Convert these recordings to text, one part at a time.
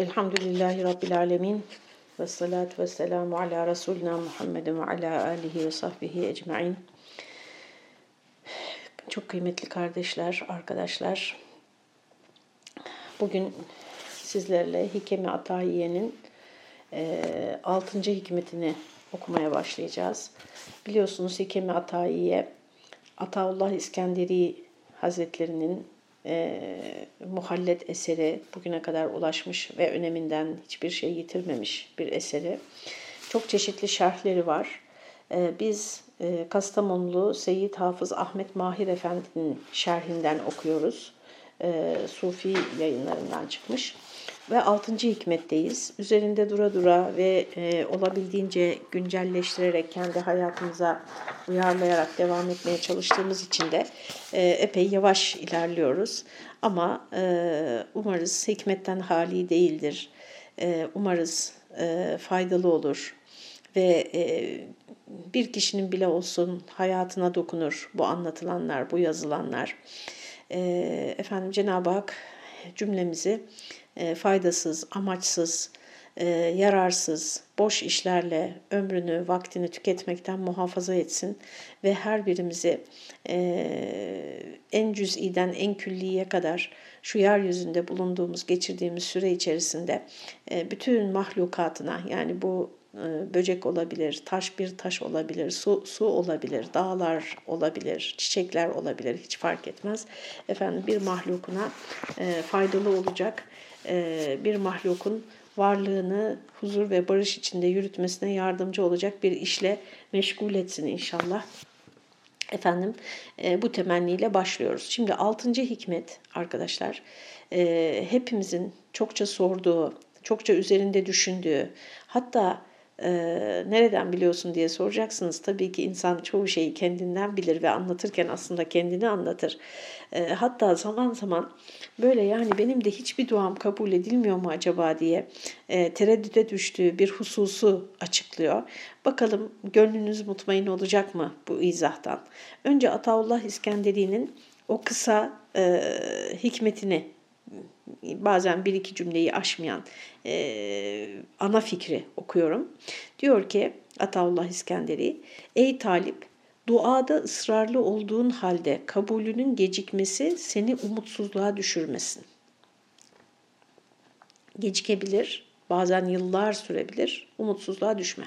Elhamdülillahi Rabbil Alemin. Ve salatu ve selamu ala Resulina Muhammedin ve ala alihi ve sahbihi ecmain. Çok kıymetli kardeşler, arkadaşlar. Bugün sizlerle Hikemi Atayiye'nin e, 6. hikmetini okumaya başlayacağız. Biliyorsunuz Hikemi Atayiye, Ataullah İskenderi Hazretlerinin e, muhallet eseri bugüne kadar ulaşmış ve öneminden hiçbir şey yitirmemiş bir eseri. Çok çeşitli şerhleri var. E, biz e, Kastamonlu Seyyid Hafız Ahmet Mahir Efendi'nin şerhinden okuyoruz. E, Sufi yayınlarından çıkmış. Ve 6. hikmetteyiz. Üzerinde dura dura ve e, olabildiğince güncelleştirerek kendi hayatımıza uyarlayarak devam etmeye çalıştığımız için de e, epey yavaş ilerliyoruz. Ama e, umarız hikmetten hali değildir. E, umarız e, faydalı olur ve e, bir kişinin bile olsun hayatına dokunur bu anlatılanlar, bu yazılanlar. E, efendim Cenab-ı Hak cümlemizi e, faydasız, amaçsız, e, yararsız, boş işlerle ömrünü, vaktini tüketmekten muhafaza etsin ve her birimizi e, en cüz'iden en külliye kadar şu yeryüzünde bulunduğumuz, geçirdiğimiz süre içerisinde bütün mahlukatına yani bu böcek olabilir, taş bir taş olabilir, su, su olabilir, dağlar olabilir, çiçekler olabilir hiç fark etmez. Efendim bir mahlukuna faydalı olacak bir mahlukun varlığını huzur ve barış içinde yürütmesine yardımcı olacak bir işle meşgul etsin inşallah. Efendim bu temenniyle başlıyoruz. Şimdi altıncı hikmet arkadaşlar hepimizin çokça sorduğu, çokça üzerinde düşündüğü hatta e, nereden biliyorsun diye soracaksınız. Tabii ki insan çoğu şeyi kendinden bilir ve anlatırken aslında kendini anlatır. E, hatta zaman zaman böyle yani benim de hiçbir duam kabul edilmiyor mu acaba diye e, tereddüte düştüğü bir hususu açıklıyor. Bakalım gönlünüz mutmain olacak mı bu izahtan? Önce Ataullah İskenderi'nin o kısa e, hikmetini bazen bir iki cümleyi aşmayan e, ana fikri okuyorum. Diyor ki Ataullah İskenderi, ey talip duada ısrarlı olduğun halde kabulünün gecikmesi seni umutsuzluğa düşürmesin. Gecikebilir, bazen yıllar sürebilir, umutsuzluğa düşme.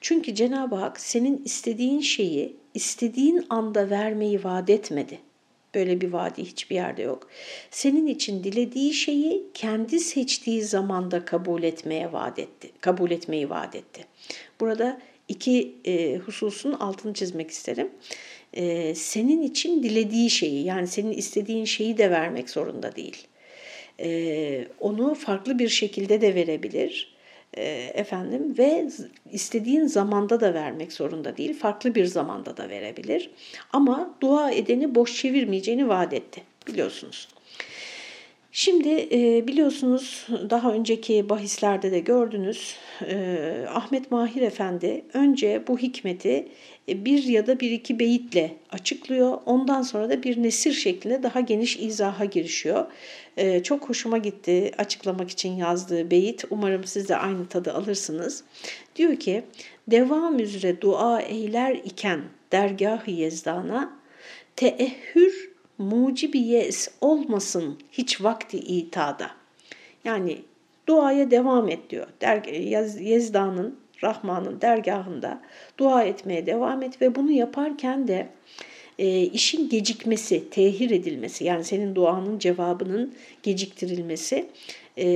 Çünkü Cenab-ı Hak senin istediğin şeyi istediğin anda vermeyi vaat etmedi. Böyle bir vaadi hiçbir yerde yok. Senin için dilediği şeyi kendi seçtiği zamanda kabul etmeye vaat etti. Kabul etmeyi vaat etti. Burada iki e, hususun altını çizmek isterim. E, senin için dilediği şeyi yani senin istediğin şeyi de vermek zorunda değil. E, onu farklı bir şekilde de verebilir efendim ve istediğin zamanda da vermek zorunda değil, farklı bir zamanda da verebilir. Ama dua edeni boş çevirmeyeceğini vaat etti biliyorsunuz. Şimdi e, biliyorsunuz daha önceki bahislerde de gördünüz e, Ahmet Mahir Efendi önce bu hikmeti e, bir ya da bir iki beyitle açıklıyor. Ondan sonra da bir nesir şeklinde daha geniş izaha girişiyor. Çok hoşuma gitti açıklamak için yazdığı beyit. Umarım siz de aynı tadı alırsınız. Diyor ki devam üzere dua eyler iken dergah-ı yezdana teehhür mucibi yes olmasın hiç vakti itada. Yani duaya devam et diyor. Der, Yezda'nın, Rahman'ın dergahında dua etmeye devam et ve bunu yaparken de e, işin gecikmesi, tehir edilmesi yani senin duanın cevabının geciktirilmesi e,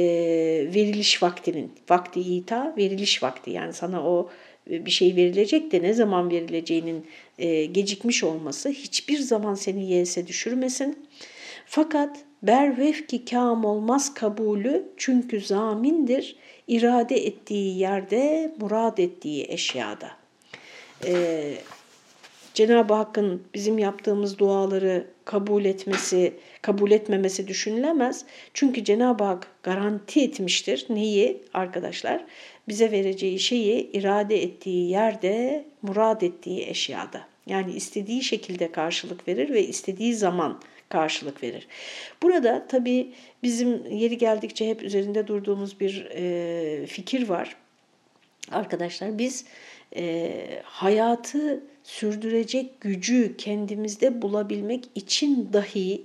veriliş vaktinin, vakti ita veriliş vakti yani sana o e, bir şey verilecek de ne zaman verileceğinin e, gecikmiş olması hiçbir zaman seni yese düşürmesin. Fakat bervefki kam olmaz kabulü çünkü zamindir irade ettiği yerde murad ettiği eşyada. Ee, Cenab-ı Hakk'ın bizim yaptığımız duaları kabul etmesi, kabul etmemesi düşünülemez. Çünkü Cenab-ı Hak garanti etmiştir. Neyi arkadaşlar? Bize vereceği şeyi irade ettiği yerde, murad ettiği eşyada. Yani istediği şekilde karşılık verir ve istediği zaman karşılık verir. Burada tabii bizim yeri geldikçe hep üzerinde durduğumuz bir e, fikir var. Arkadaşlar biz e, hayatı sürdürecek gücü kendimizde bulabilmek için dahi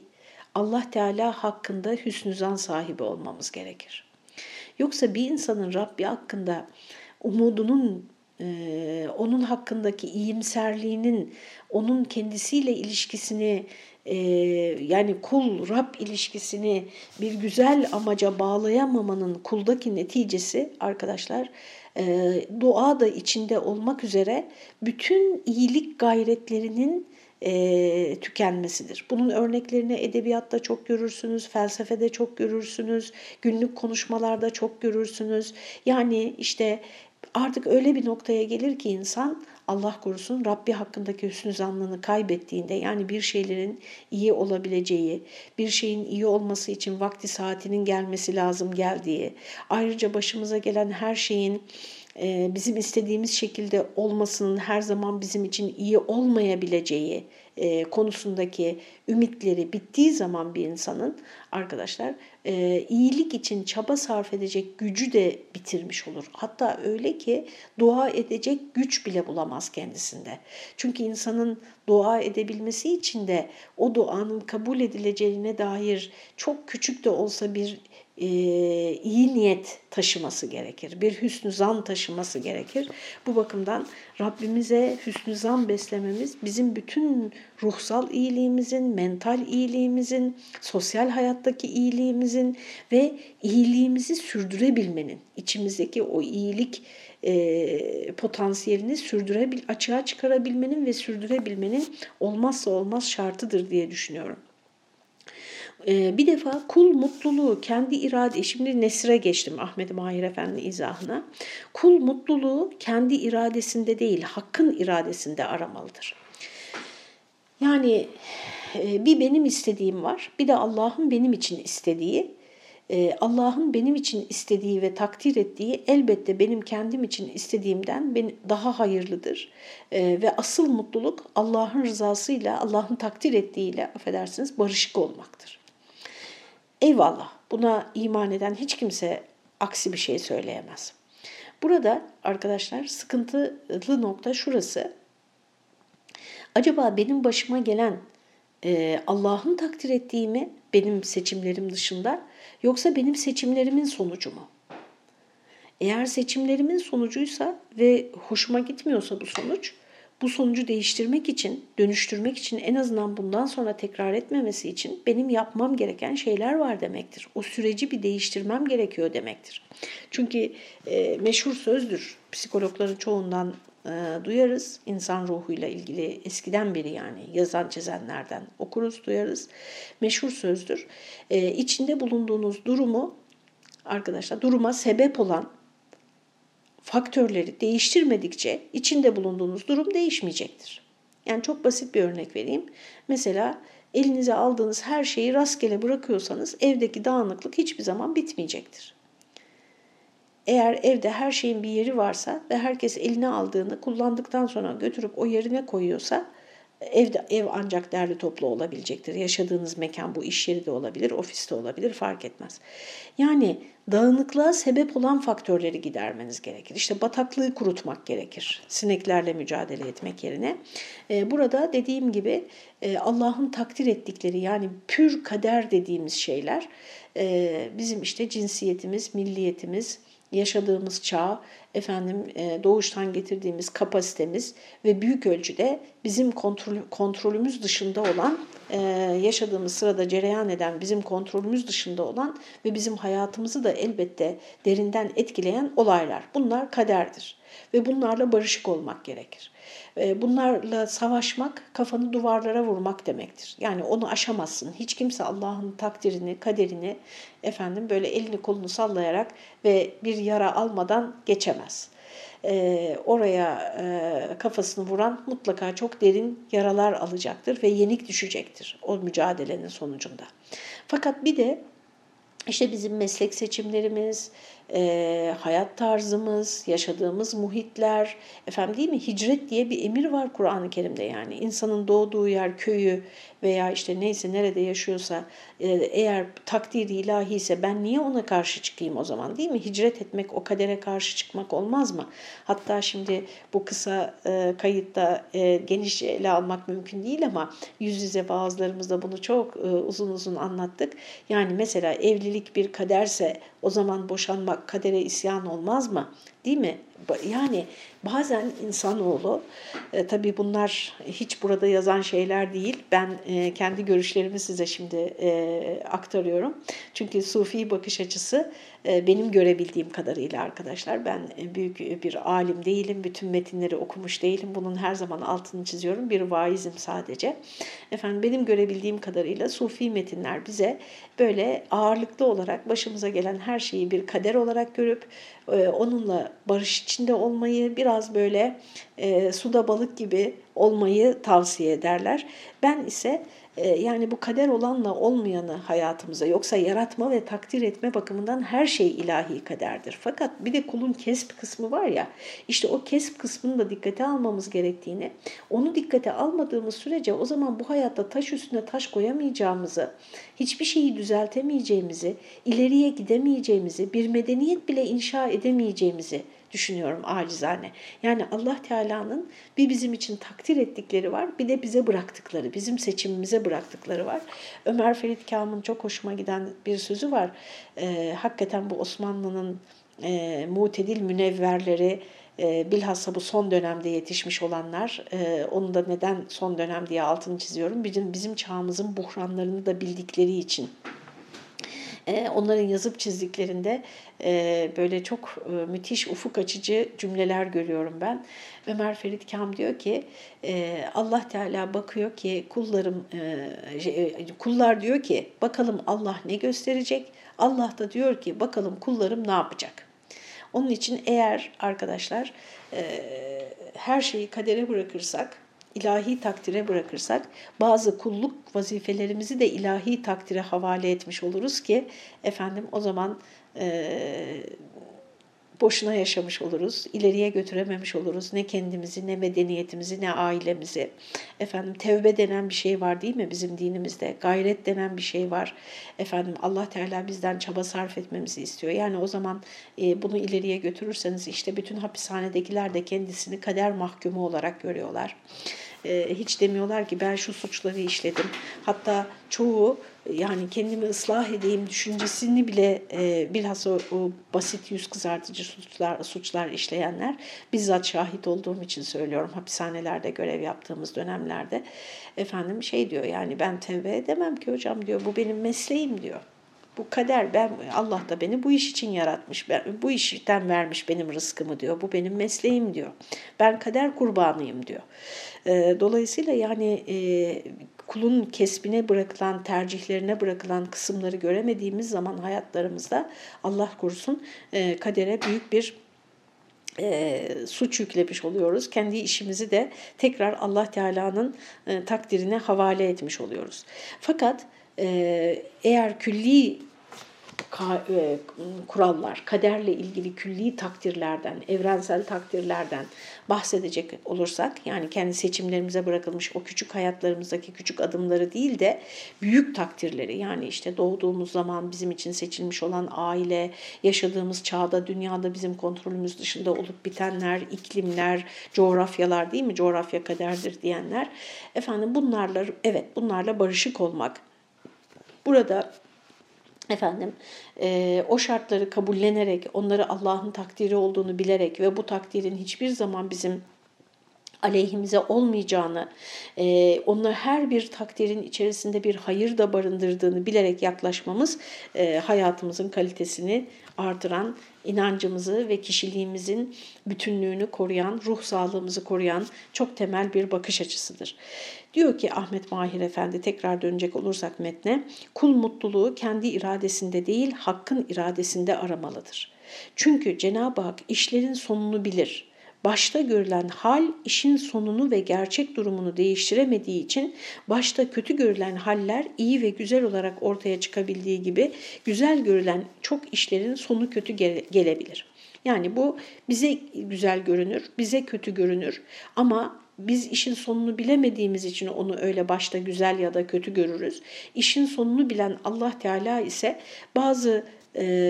Allah Teala hakkında hüsnü zan sahibi olmamız gerekir. Yoksa bir insanın Rabbi hakkında umudunun e, onun hakkındaki iyimserliğinin onun kendisiyle ilişkisini e, yani kul Rab ilişkisini bir güzel amaca bağlayamamanın kuldaki neticesi arkadaşlar e, dua da içinde olmak üzere bütün iyilik gayretlerinin e, tükenmesidir. Bunun örneklerini edebiyatta çok görürsünüz, felsefede çok görürsünüz, günlük konuşmalarda çok görürsünüz. Yani işte artık öyle bir noktaya gelir ki insan Allah korusun Rabbi hakkındaki hüsnü zannını kaybettiğinde yani bir şeylerin iyi olabileceği, bir şeyin iyi olması için vakti saatinin gelmesi lazım geldiği, ayrıca başımıza gelen her şeyin e, bizim istediğimiz şekilde olmasının her zaman bizim için iyi olmayabileceği e, konusundaki ümitleri bittiği zaman bir insanın arkadaşlar e, iyilik için çaba sarf edecek gücü de bitirmiş olur. Hatta öyle ki dua edecek güç bile bulamaz kendisinde. Çünkü insanın dua edebilmesi için de o duanın kabul edileceğine dair çok küçük de olsa bir e, iyi niyet taşıması gerekir. Bir hüsnü zan taşıması gerekir. Bu bakımdan Rabbimize hüsnü zan beslememiz bizim bütün ruhsal iyiliğimizin, mental iyiliğimizin, sosyal hayattaki iyiliğimizin ve iyiliğimizi sürdürebilmenin, içimizdeki o iyilik e, potansiyelini sürdürebil, açığa çıkarabilmenin ve sürdürebilmenin olmazsa olmaz şartıdır diye düşünüyorum. Ee, bir defa kul mutluluğu kendi irade, şimdi Nesir'e geçtim Ahmet Mahir Efendi izahına. Kul mutluluğu kendi iradesinde değil, hakkın iradesinde aramalıdır. Yani e, bir benim istediğim var, bir de Allah'ın benim için istediği. E, Allah'ın benim için istediği ve takdir ettiği elbette benim kendim için istediğimden daha hayırlıdır. E, ve asıl mutluluk Allah'ın rızasıyla, Allah'ın takdir ettiğiyle affedersiniz barışık olmaktır. Eyvallah buna iman eden hiç kimse aksi bir şey söyleyemez. Burada arkadaşlar sıkıntılı nokta şurası. Acaba benim başıma gelen e, Allah'ın takdir ettiği mi benim seçimlerim dışında yoksa benim seçimlerimin sonucu mu? Eğer seçimlerimin sonucuysa ve hoşuma gitmiyorsa bu sonuç, bu sonucu değiştirmek için, dönüştürmek için en azından bundan sonra tekrar etmemesi için benim yapmam gereken şeyler var demektir. O süreci bir değiştirmem gerekiyor demektir. Çünkü e, meşhur sözdür. Psikologların çoğundan e, duyarız. İnsan ruhuyla ilgili eskiden beri yani yazan çizenlerden okuruz, duyarız. Meşhur sözdür. E, içinde bulunduğunuz durumu arkadaşlar duruma sebep olan faktörleri değiştirmedikçe içinde bulunduğunuz durum değişmeyecektir. Yani çok basit bir örnek vereyim. Mesela elinize aldığınız her şeyi rastgele bırakıyorsanız evdeki dağınıklık hiçbir zaman bitmeyecektir. Eğer evde her şeyin bir yeri varsa ve herkes eline aldığını kullandıktan sonra götürüp o yerine koyuyorsa Evde ev ancak derli toplu olabilecektir. Yaşadığınız mekan bu iş yeri de olabilir, ofiste olabilir fark etmez. Yani dağınıklığa sebep olan faktörleri gidermeniz gerekir. İşte bataklığı kurutmak gerekir. Sineklerle mücadele etmek yerine. Ee, burada dediğim gibi e, Allah'ın takdir ettikleri yani pür kader dediğimiz şeyler e, bizim işte cinsiyetimiz, milliyetimiz, yaşadığımız çağ, efendim e, doğuştan getirdiğimiz kapasitemiz ve büyük ölçüde bizim kontrol, kontrolümüz dışında olan, e, yaşadığımız sırada cereyan eden, bizim kontrolümüz dışında olan ve bizim hayatımızı da elbette derinden etkileyen olaylar. Bunlar kaderdir ve bunlarla barışık olmak gerekir. E, bunlarla savaşmak kafanı duvarlara vurmak demektir. Yani onu aşamazsın. Hiç kimse Allah'ın takdirini, kaderini efendim böyle elini kolunu sallayarak ve bir yara almadan geçemez. Ee, oraya e, kafasını vuran mutlaka çok derin yaralar alacaktır ve yenik düşecektir o mücadelenin sonucunda. Fakat bir de işte bizim meslek seçimlerimiz, e, hayat tarzımız, yaşadığımız muhitler, efendim değil mi? Hicret diye bir emir var Kur'an-ı Kerim'de yani. insanın doğduğu yer, köyü veya işte neyse nerede yaşıyorsa e, eğer takdir ilahi ise ben niye ona karşı çıkayım o zaman değil mi? Hicret etmek, o kadere karşı çıkmak olmaz mı? Hatta şimdi bu kısa e, kayıtta e, geniş ele almak mümkün değil ama yüz yüze vaazlarımızda bunu çok e, uzun uzun anlattık. Yani mesela evlilik bir kaderse o zaman boşanmak kadere isyan olmaz mı? Değil mi? Yani bazen insanoğlu, e, tabii bunlar hiç burada yazan şeyler değil. Ben e, kendi görüşlerimi size şimdi e, aktarıyorum. Çünkü sufi bakış açısı e, benim görebildiğim kadarıyla arkadaşlar. Ben e, büyük bir alim değilim, bütün metinleri okumuş değilim. Bunun her zaman altını çiziyorum. Bir vaizim sadece. Efendim benim görebildiğim kadarıyla sufi metinler bize böyle ağırlıklı olarak başımıza gelen her şeyi bir kader olarak görüp e, onunla barış içinde olmayı, biraz böyle e, suda balık gibi olmayı tavsiye ederler. Ben ise yani bu kader olanla olmayanı hayatımıza yoksa yaratma ve takdir etme bakımından her şey ilahi kaderdir. Fakat bir de kulun kesp kısmı var ya işte o kesp kısmını da dikkate almamız gerektiğini onu dikkate almadığımız sürece o zaman bu hayatta taş üstüne taş koyamayacağımızı hiçbir şeyi düzeltemeyeceğimizi ileriye gidemeyeceğimizi bir medeniyet bile inşa edemeyeceğimizi düşünüyorum acizane. Yani Allah Teala'nın bir bizim için takdir ettikleri var, bir de bize bıraktıkları, bizim seçimimize bıraktıkları var. Ömer Ferit Kam'ın çok hoşuma giden bir sözü var. Ee, hakikaten bu Osmanlı'nın e, mutedil münevverleri, e, bilhassa bu son dönemde yetişmiş olanlar, e, onu da neden son dönem diye altını çiziyorum, bizim, bizim çağımızın buhranlarını da bildikleri için e, onların yazıp çizdiklerinde e, böyle çok e, müthiş ufuk açıcı cümleler görüyorum ben. Ömer Ferit Kam diyor ki Allah Teala bakıyor ki kullarım kullar diyor ki bakalım Allah ne gösterecek? Allah da diyor ki bakalım kullarım ne yapacak? Onun için eğer arkadaşlar her şeyi kadere bırakırsak ilahi takdire bırakırsak bazı kulluk vazifelerimizi de ilahi takdire havale etmiş oluruz ki efendim o zaman e, boşuna yaşamış oluruz, ileriye götürememiş oluruz ne kendimizi, ne medeniyetimizi, ne ailemizi. Efendim tevbe denen bir şey var değil mi bizim dinimizde? Gayret denen bir şey var. Efendim Allah Teala bizden çaba sarf etmemizi istiyor. Yani o zaman e, bunu ileriye götürürseniz işte bütün hapishanedekiler de kendisini kader mahkumu olarak görüyorlar. E, hiç demiyorlar ki ben şu suçları işledim. Hatta çoğu yani kendimi ıslah edeyim düşüncesini bile e, bilhassa o, o basit yüz kızartıcı suçlar, suçlar işleyenler bizzat şahit olduğum için söylüyorum hapishanelerde görev yaptığımız dönemlerde efendim şey diyor yani ben tevbe edemem ki hocam diyor bu benim mesleğim diyor. Bu kader ben Allah da beni bu iş için yaratmış. Ben, bu işten vermiş benim rızkımı diyor. Bu benim mesleğim diyor. Ben kader kurbanıyım diyor. E, dolayısıyla yani e, kulun kesbine bırakılan, tercihlerine bırakılan kısımları göremediğimiz zaman hayatlarımızda Allah korusun e, kadere büyük bir e, suç yüklemiş oluyoruz. Kendi işimizi de tekrar Allah Teala'nın e, takdirine havale etmiş oluyoruz. Fakat e, eğer külli kurallar, kaderle ilgili külli takdirlerden, evrensel takdirlerden bahsedecek olursak, yani kendi seçimlerimize bırakılmış o küçük hayatlarımızdaki küçük adımları değil de büyük takdirleri, yani işte doğduğumuz zaman bizim için seçilmiş olan aile, yaşadığımız çağda, dünyada bizim kontrolümüz dışında olup bitenler, iklimler, coğrafyalar değil mi? Coğrafya kaderdir diyenler. Efendim bunlarla, evet bunlarla barışık olmak. Burada efendim e, o şartları kabullenerek, onları Allah'ın takdiri olduğunu bilerek ve bu takdirin hiçbir zaman bizim aleyhimize olmayacağını, e, onlar her bir takdirin içerisinde bir hayır da barındırdığını bilerek yaklaşmamız e, hayatımızın kalitesini artıran, inancımızı ve kişiliğimizin bütünlüğünü koruyan, ruh sağlığımızı koruyan çok temel bir bakış açısıdır. Diyor ki Ahmet Mahir Efendi tekrar dönecek olursak metne, kul mutluluğu kendi iradesinde değil, hakkın iradesinde aramalıdır. Çünkü Cenab-ı Hak işlerin sonunu bilir başta görülen hal işin sonunu ve gerçek durumunu değiştiremediği için başta kötü görülen haller iyi ve güzel olarak ortaya çıkabildiği gibi güzel görülen çok işlerin sonu kötü gelebilir. Yani bu bize güzel görünür, bize kötü görünür ama biz işin sonunu bilemediğimiz için onu öyle başta güzel ya da kötü görürüz. İşin sonunu bilen Allah Teala ise bazı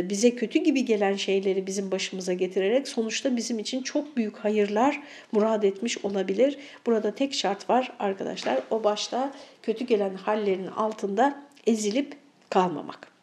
bize kötü gibi gelen şeyleri bizim başımıza getirerek sonuçta bizim için çok büyük hayırlar murad etmiş olabilir. Burada tek şart var arkadaşlar o başta kötü gelen hallerin altında ezilip kalmamak.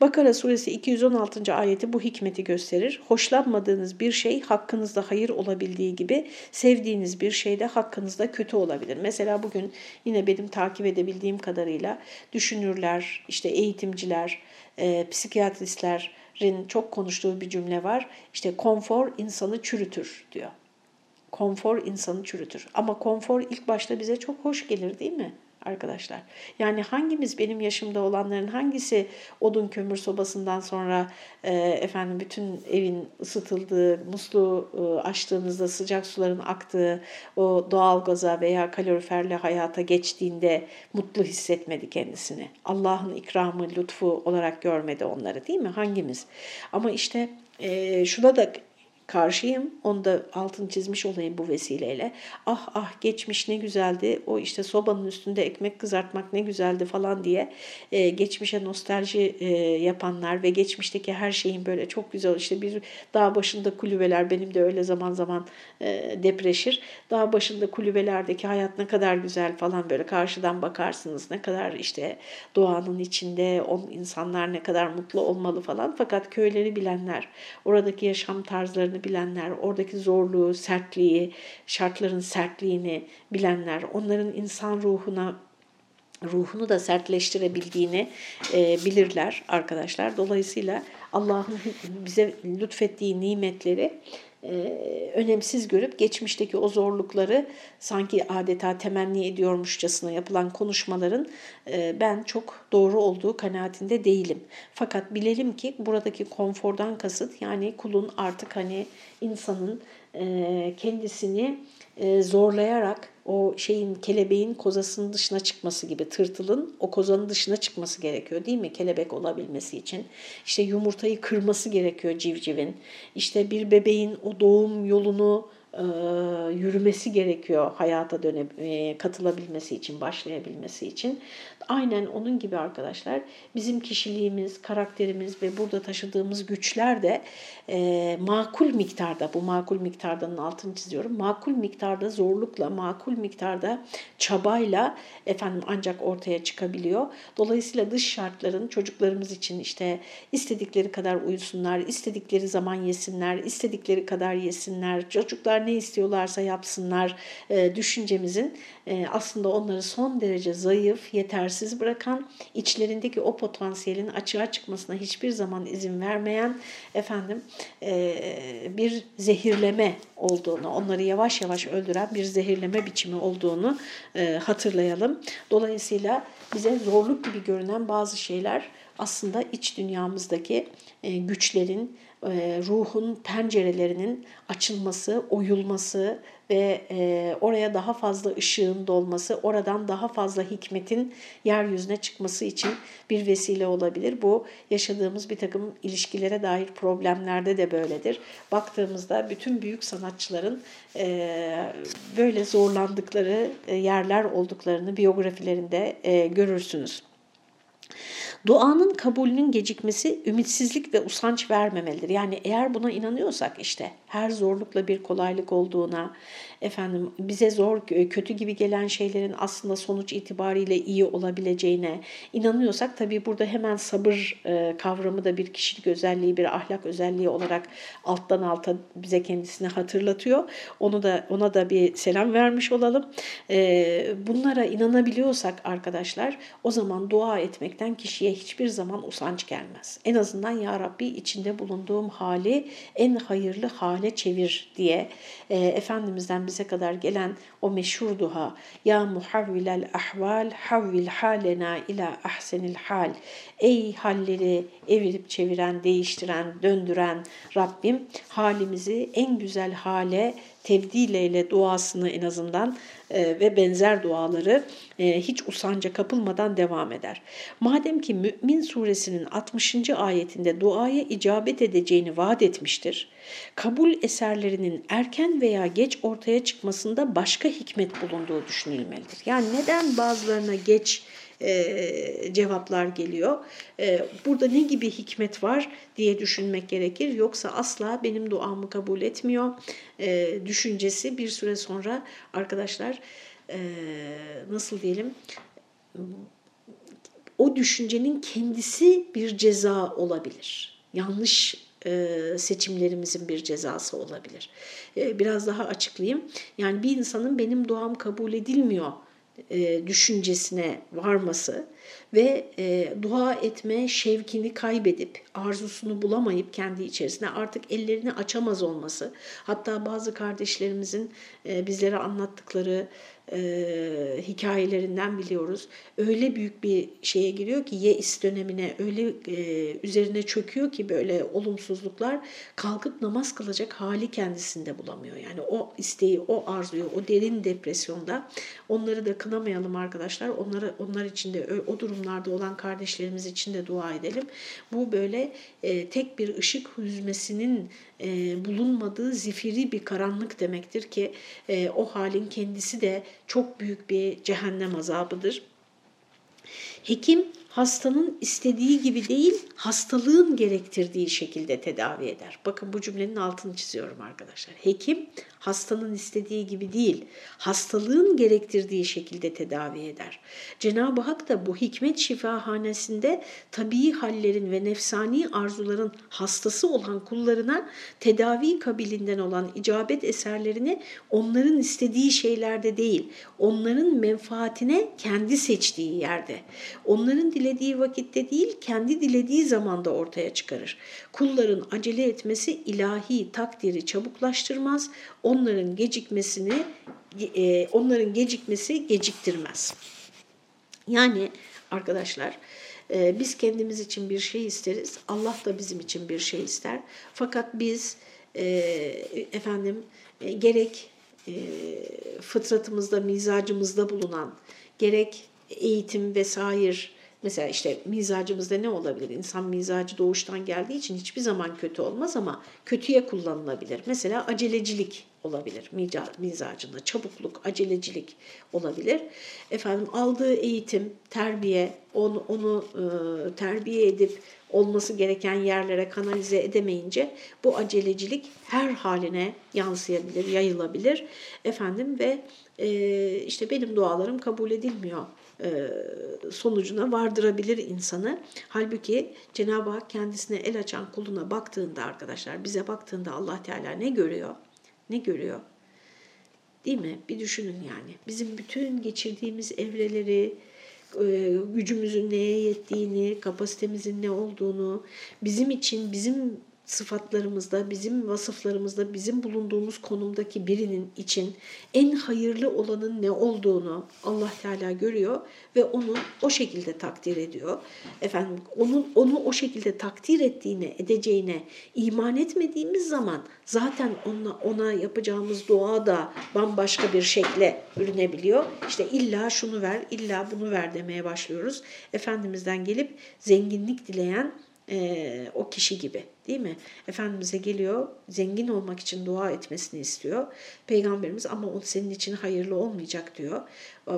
Bakara suresi 216. ayeti bu hikmeti gösterir. Hoşlanmadığınız bir şey hakkınızda hayır olabildiği gibi sevdiğiniz bir şey de hakkınızda kötü olabilir. Mesela bugün yine benim takip edebildiğim kadarıyla düşünürler, işte eğitimciler, e, psikiyatristlerin çok konuştuğu bir cümle var. İşte konfor insanı çürütür diyor. Konfor insanı çürütür. Ama konfor ilk başta bize çok hoş gelir değil mi? Arkadaşlar. Yani hangimiz benim yaşımda olanların hangisi odun kömür sobasından sonra e, efendim bütün evin ısıtıldığı, musluğu e, açtığınızda sıcak suların aktığı o doğal gaza veya kaloriferli hayata geçtiğinde mutlu hissetmedi kendisini. Allah'ın ikramı, lütfu olarak görmedi onları değil mi? Hangimiz? Ama işte e, şuna da karşıyım. Onu da altını çizmiş olayım bu vesileyle. Ah ah geçmiş ne güzeldi. O işte sobanın üstünde ekmek kızartmak ne güzeldi falan diye e, geçmişe nostalji e, yapanlar ve geçmişteki her şeyin böyle çok güzel işte bir dağ başında kulübeler benim de öyle zaman zaman e, depreşir. Dağ başında kulübelerdeki hayat ne kadar güzel falan böyle karşıdan bakarsınız. Ne kadar işte doğanın içinde o insanlar ne kadar mutlu olmalı falan. Fakat köyleri bilenler, oradaki yaşam tarzlarını bilenler, oradaki zorluğu, sertliği, şartların sertliğini bilenler, onların insan ruhuna ruhunu da sertleştirebildiğini e, bilirler arkadaşlar. Dolayısıyla Allah'ın bize lütfettiği nimetleri önemsiz görüp geçmişteki o zorlukları sanki adeta temenni ediyormuşçasına yapılan konuşmaların e, ben çok doğru olduğu kanaatinde değilim. Fakat bilelim ki buradaki konfordan kasıt yani kulun artık hani insanın e, kendisini e, zorlayarak o şeyin kelebeğin kozasının dışına çıkması gibi tırtılın o kozanın dışına çıkması gerekiyor değil mi kelebek olabilmesi için. İşte yumurtayı kırması gerekiyor civcivin. İşte bir bebeğin o doğum yolunu e, yürümesi gerekiyor hayata döne e, katılabilmesi için, başlayabilmesi için. Aynen onun gibi arkadaşlar bizim kişiliğimiz, karakterimiz ve burada taşıdığımız güçler de e, makul miktarda, bu makul miktardanın altını çiziyorum, makul miktarda zorlukla, makul miktarda çabayla efendim ancak ortaya çıkabiliyor. Dolayısıyla dış şartların çocuklarımız için işte istedikleri kadar uyusunlar, istedikleri zaman yesinler, istedikleri kadar yesinler, çocuklar ne istiyorlarsa yapsınlar e, düşüncemizin e, aslında onları son derece zayıf, yetersiz bırakan, içlerindeki o potansiyelin açığa çıkmasına hiçbir zaman izin vermeyen efendim e, bir zehirleme olduğunu, onları yavaş yavaş öldüren bir zehirleme biçimi olduğunu e, hatırlayalım. Dolayısıyla bize zorluk gibi görünen bazı şeyler aslında iç dünyamızdaki güçlerin, ruhun pencerelerinin açılması, oyulması ve e, oraya daha fazla ışığın dolması, oradan daha fazla hikmetin yeryüzüne çıkması için bir vesile olabilir. Bu yaşadığımız bir takım ilişkilere dair problemlerde de böyledir. Baktığımızda bütün büyük sanatçıların e, böyle zorlandıkları e, yerler olduklarını biyografilerinde e, görürsünüz. Duanın kabulünün gecikmesi ümitsizlik ve usanç vermemelidir. Yani eğer buna inanıyorsak işte her zorlukla bir kolaylık olduğuna, efendim bize zor, kötü gibi gelen şeylerin aslında sonuç itibariyle iyi olabileceğine inanıyorsak tabii burada hemen sabır e, kavramı da bir kişilik özelliği, bir ahlak özelliği olarak alttan alta bize kendisini hatırlatıyor. Onu da ona da bir selam vermiş olalım. E, bunlara inanabiliyorsak arkadaşlar o zaman dua etmekten kişiye hiçbir zaman usanç gelmez. En azından ya Rabbi içinde bulunduğum hali en hayırlı hale çevir diye e, Efendimiz'den bize kadar gelen o meşhur duha Ya muhavvilel ahval havvil halena ila ahsenil hal. Ey halleri evirip çeviren, değiştiren, döndüren Rabbim halimizi en güzel hale tevdileyle duasını en azından e, ve benzer duaları e, hiç usanca kapılmadan devam eder. Madem ki Mü'min suresinin 60. ayetinde duaya icabet edeceğini vaat etmiştir, kabul eserlerinin erken veya geç ortaya çıkmasında başka hikmet bulunduğu düşünülmelidir. Yani neden bazılarına geç e, cevaplar geliyor. E, burada ne gibi hikmet var diye düşünmek gerekir. Yoksa asla benim duamı kabul etmiyor e, düşüncesi bir süre sonra arkadaşlar e, nasıl diyelim o düşüncenin kendisi bir ceza olabilir. Yanlış seçimlerimizin bir cezası olabilir. Biraz daha açıklayayım. Yani bir insanın benim duam kabul edilmiyor e, düşüncesine varması ve e, dua etme şevkini kaybedip arzusunu bulamayıp kendi içerisinde artık ellerini açamaz olması hatta bazı kardeşlerimizin e, bizlere anlattıkları e, hikayelerinden biliyoruz. Öyle büyük bir şeye giriyor ki yeis dönemine öyle e, üzerine çöküyor ki böyle olumsuzluklar kalkıp namaz kılacak hali kendisinde bulamıyor. Yani o isteği, o arzuyu, o derin depresyonda onları da kınamayalım arkadaşlar. Onlara, onlar için de o durumlarda olan kardeşlerimiz için de dua edelim. Bu böyle e, tek bir ışık hüzmesinin e, bulunmadığı zifiri bir karanlık demektir ki e, o halin kendisi de çok büyük bir cehennem azabıdır. Hekim hastanın istediği gibi değil, hastalığın gerektirdiği şekilde tedavi eder. Bakın bu cümlenin altını çiziyorum arkadaşlar. Hekim hastanın istediği gibi değil, hastalığın gerektirdiği şekilde tedavi eder. Cenab-ı Hak da bu hikmet şifahanesinde tabii hallerin ve nefsani arzuların hastası olan kullarına tedavi kabilinden olan icabet eserlerini onların istediği şeylerde değil, onların menfaatine kendi seçtiği yerde, onların dilediği vakitte değil, kendi dilediği zamanda ortaya çıkarır. Kulların acele etmesi ilahi takdiri çabuklaştırmaz, onların gecikmesini e, onların gecikmesi geciktirmez. Yani arkadaşlar e, biz kendimiz için bir şey isteriz. Allah da bizim için bir şey ister. Fakat biz e, efendim gerek fıtratımızda, mizacımızda bulunan, gerek eğitim vesaire Mesela işte mizacımızda ne olabilir? İnsan mizacı doğuştan geldiği için hiçbir zaman kötü olmaz ama kötüye kullanılabilir. Mesela acelecilik olabilir mizacında. Çabukluk, acelecilik olabilir. Efendim aldığı eğitim, terbiye, onu, onu e, terbiye edip olması gereken yerlere kanalize edemeyince bu acelecilik her haline yansıyabilir, yayılabilir. Efendim ve e, işte benim dualarım kabul edilmiyor sonucuna vardırabilir insanı. Halbuki Cenab-ı Hak kendisine el açan kuluna baktığında arkadaşlar, bize baktığında Allah Teala ne görüyor? Ne görüyor? Değil mi? Bir düşünün yani. Bizim bütün geçirdiğimiz evreleri, e, gücümüzün neye yettiğini, kapasitemizin ne olduğunu, bizim için, bizim sıfatlarımızda, bizim vasıflarımızda, bizim bulunduğumuz konumdaki birinin için en hayırlı olanın ne olduğunu Allah Teala görüyor ve onu o şekilde takdir ediyor. Efendim onun onu o şekilde takdir ettiğine, edeceğine iman etmediğimiz zaman zaten ona, ona yapacağımız dua da bambaşka bir şekle bürünebiliyor. İşte illa şunu ver, illa bunu ver demeye başlıyoruz. Efendimizden gelip zenginlik dileyen e, o kişi gibi değil mi? Efendimiz'e geliyor, zengin olmak için dua etmesini istiyor. Peygamberimiz ama o senin için hayırlı olmayacak diyor.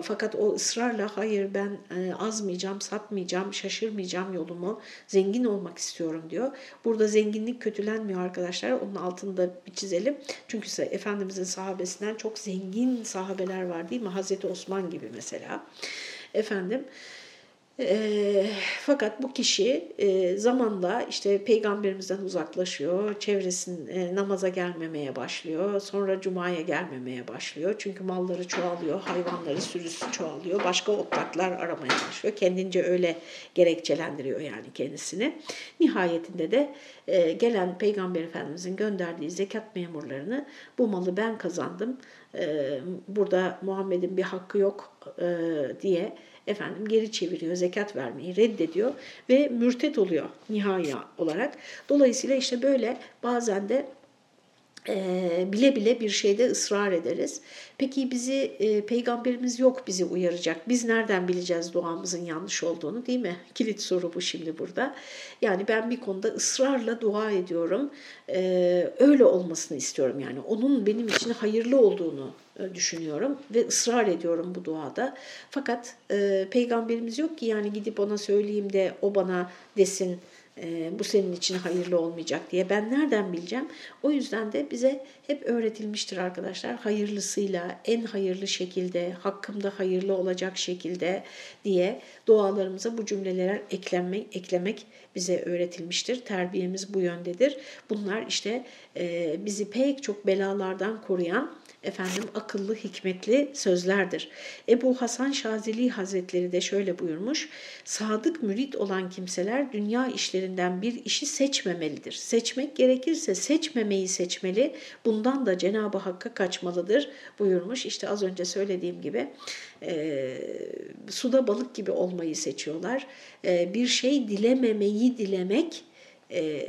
Fakat o ısrarla hayır ben e, azmayacağım, satmayacağım, şaşırmayacağım yolumu, zengin olmak istiyorum diyor. Burada zenginlik kötülenmiyor arkadaşlar. Onun altında bir çizelim. Çünkü Efendimiz'in sahabesinden çok zengin sahabeler var değil mi? Hazreti Osman gibi mesela. Efendim e, fakat bu kişi e, zamanla işte peygamberimizden uzaklaşıyor, çevresin e, namaza gelmemeye başlıyor, sonra cumaya gelmemeye başlıyor. Çünkü malları çoğalıyor, hayvanları sürüsü çoğalıyor, başka otlaklar aramaya başlıyor. Kendince öyle gerekçelendiriyor yani kendisini. Nihayetinde de e, gelen peygamber efendimizin gönderdiği zekat memurlarını bu malı ben kazandım, e, burada Muhammed'in bir hakkı yok e, diye efendim geri çeviriyor, zekat vermeyi reddediyor ve mürtet oluyor nihaya olarak. Dolayısıyla işte böyle bazen de e, bile bile bir şeyde ısrar ederiz. Peki bizi e, peygamberimiz yok bizi uyaracak. Biz nereden bileceğiz duamızın yanlış olduğunu değil mi? Kilit soru bu şimdi burada. Yani ben bir konuda ısrarla dua ediyorum. E, öyle olmasını istiyorum yani. Onun benim için hayırlı olduğunu düşünüyorum ve ısrar ediyorum bu duada. Fakat e, peygamberimiz yok ki yani gidip ona söyleyeyim de o bana desin e, bu senin için hayırlı olmayacak diye ben nereden bileceğim? O yüzden de bize hep öğretilmiştir arkadaşlar. Hayırlısıyla, en hayırlı şekilde, hakkımda hayırlı olacak şekilde diye dualarımıza bu cümleler eklenmek, eklemek bize öğretilmiştir. Terbiyemiz bu yöndedir. Bunlar işte e, bizi pek çok belalardan koruyan efendim akıllı, hikmetli sözlerdir. Ebu Hasan Şazeli Hazretleri de şöyle buyurmuş. Sadık mürit olan kimseler dünya işlerinden bir işi seçmemelidir. Seçmek gerekirse seçmemeyi seçmeli. Bundan da Cenab-ı Hakk'a kaçmalıdır buyurmuş. İşte az önce söylediğim gibi e, suda balık gibi olmayı seçiyorlar. E, bir şey dilememeyi dilemek e,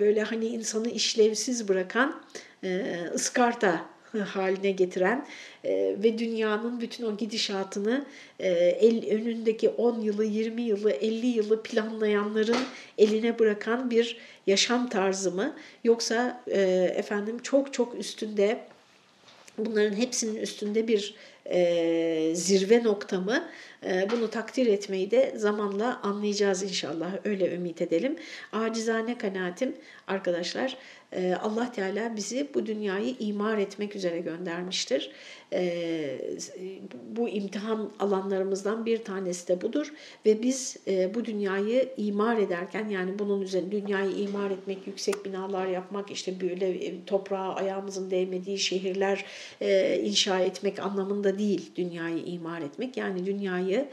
böyle hani insanı işlevsiz bırakan e, ıskarta haline getiren e, ve dünyanın bütün o gidişatını e, el, önündeki 10 yılı, 20 yılı, 50 yılı planlayanların eline bırakan bir yaşam tarzı mı? Yoksa e, efendim çok çok üstünde bunların hepsinin üstünde bir e, zirve noktamı e, bunu takdir etmeyi de zamanla anlayacağız inşallah öyle ümit edelim. Acizane kanaatim arkadaşlar Allah Teala bizi bu dünyayı imar etmek üzere göndermiştir. E, bu imtihan alanlarımızdan bir tanesi de budur ve biz e, bu dünyayı imar ederken yani bunun üzerine dünyayı imar etmek, yüksek binalar yapmak, işte böyle toprağa ayağımızın değmediği şehirler inşa etmek anlamında değil dünyayı imar etmek. Yani dünyayı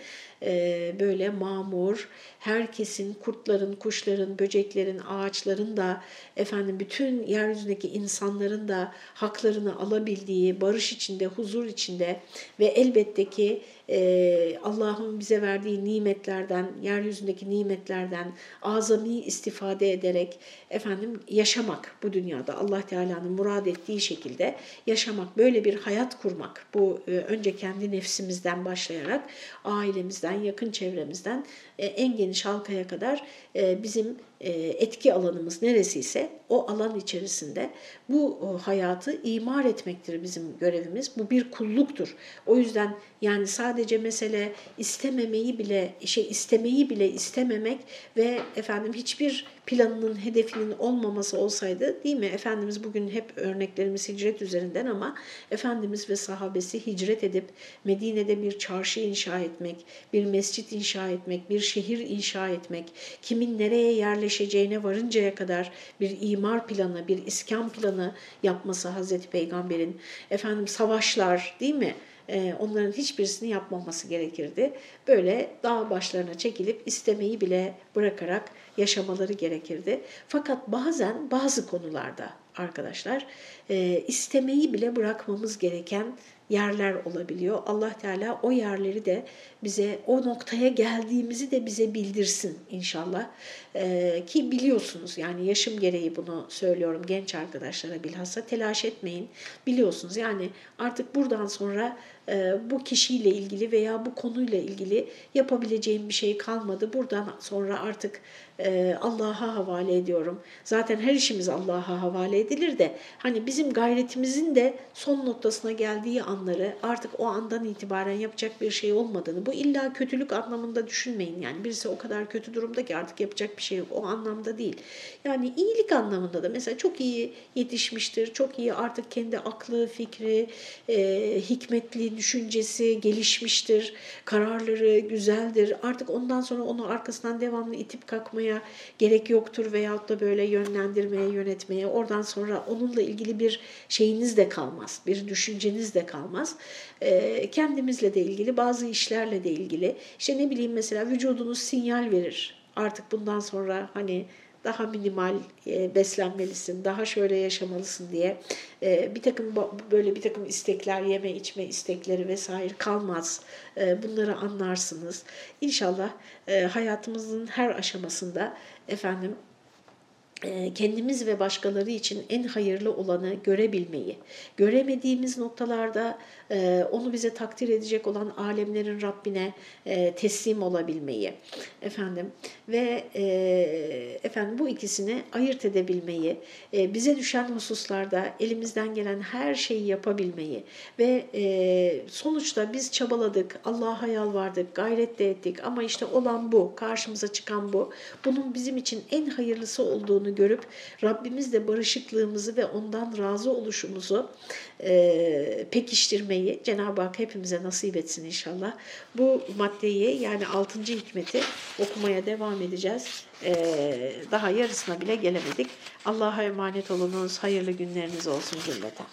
böyle mamur, herkesin, kurtların, kuşların, böceklerin, ağaçların da efendim bütün yeryüzündeki insanların da haklarını alabildiği, barış içinde, huzur içinde ve elbette ki e, Allah'ın bize verdiği nimetlerden, yeryüzündeki nimetlerden azami istifade ederek efendim yaşamak bu dünyada Allah Teala'nın murad ettiği şekilde yaşamak, böyle bir hayat kurmak. Bu e, önce kendi nefsimizden başlayarak ailemizden, yakın çevremizden e, en geniş halkaya kadar e, bizim e, etki alanımız neresiyse o alan içerisinde bu hayatı imar etmektir bizim görevimiz. Bu bir kulluktur. O yüzden yani sadece mesele istememeyi bile şey istemeyi bile istememek ve efendim hiçbir planının, hedefinin olmaması olsaydı değil mi? Efendimiz bugün hep örneklerimiz hicret üzerinden ama Efendimiz ve sahabesi hicret edip Medine'de bir çarşı inşa etmek, bir mescit inşa etmek, bir şehir inşa etmek, kimin nereye yerleşeceğine varıncaya kadar bir imar planı, bir iskan planı yapması Hazreti Peygamber'in. Efendim savaşlar değil mi? Ee, onların hiçbirisini yapmaması gerekirdi. Böyle dağ başlarına çekilip istemeyi bile bırakarak yaşamaları gerekirdi. Fakat bazen bazı konularda arkadaşlar e, istemeyi bile bırakmamız gereken yerler olabiliyor. Allah Teala o yerleri de bize o noktaya geldiğimizi de bize bildirsin inşallah. Ee, ki biliyorsunuz yani yaşım gereği bunu söylüyorum genç arkadaşlara bilhassa telaş etmeyin. Biliyorsunuz yani artık buradan sonra e, bu kişiyle ilgili veya bu konuyla ilgili yapabileceğim bir şey kalmadı. Buradan sonra artık e, Allah'a havale ediyorum. Zaten her işimiz Allah'a havale edilir de hani bizim gayretimizin de son noktasına geldiği anları artık o andan itibaren yapacak bir şey olmadığını bu illa kötülük anlamında düşünmeyin. Yani birisi o kadar kötü durumda ki artık yapacak bir şey yok. O anlamda değil. Yani iyilik anlamında da mesela çok iyi yetişmiştir. Çok iyi artık kendi aklı, fikri, e, hikmetli düşüncesi gelişmiştir. Kararları güzeldir. Artık ondan sonra onu arkasından devamlı itip kalkmaya gerek yoktur veyahut da böyle yönlendirmeye, yönetmeye. Oradan sonra onunla ilgili bir şeyiniz de kalmaz. Bir düşünceniz de kalmaz. E, kendimizle de ilgili bazı işlerle de ilgili. İşte ne bileyim mesela vücudunuz sinyal verir. Artık bundan sonra hani daha minimal e, beslenmelisin, daha şöyle yaşamalısın diye e, bir takım böyle bir takım istekler, yeme içme istekleri vesaire kalmaz. E, bunları anlarsınız. İnşallah e, hayatımızın her aşamasında efendim e, kendimiz ve başkaları için en hayırlı olanı görebilmeyi, göremediğimiz noktalarda e, onu bize takdir edecek olan alemlerin Rabbine e, teslim olabilmeyi, efendim ve efendim bu ikisini ayırt edebilmeyi, bize düşen hususlarda elimizden gelen her şeyi yapabilmeyi ve sonuçta biz çabaladık, Allah'a yalvardık, gayret de ettik ama işte olan bu, karşımıza çıkan bu, bunun bizim için en hayırlısı olduğunu görüp Rabbimizle barışıklığımızı ve ondan razı oluşumuzu e, pekiştirmeyi Cenab-ı Hak hepimize nasip etsin inşallah. Bu maddeyi yani 6. hikmeti okumaya devam edeceğiz. E, daha yarısına bile gelemedik. Allah'a emanet olunuz. Hayırlı günleriniz olsun cümleten.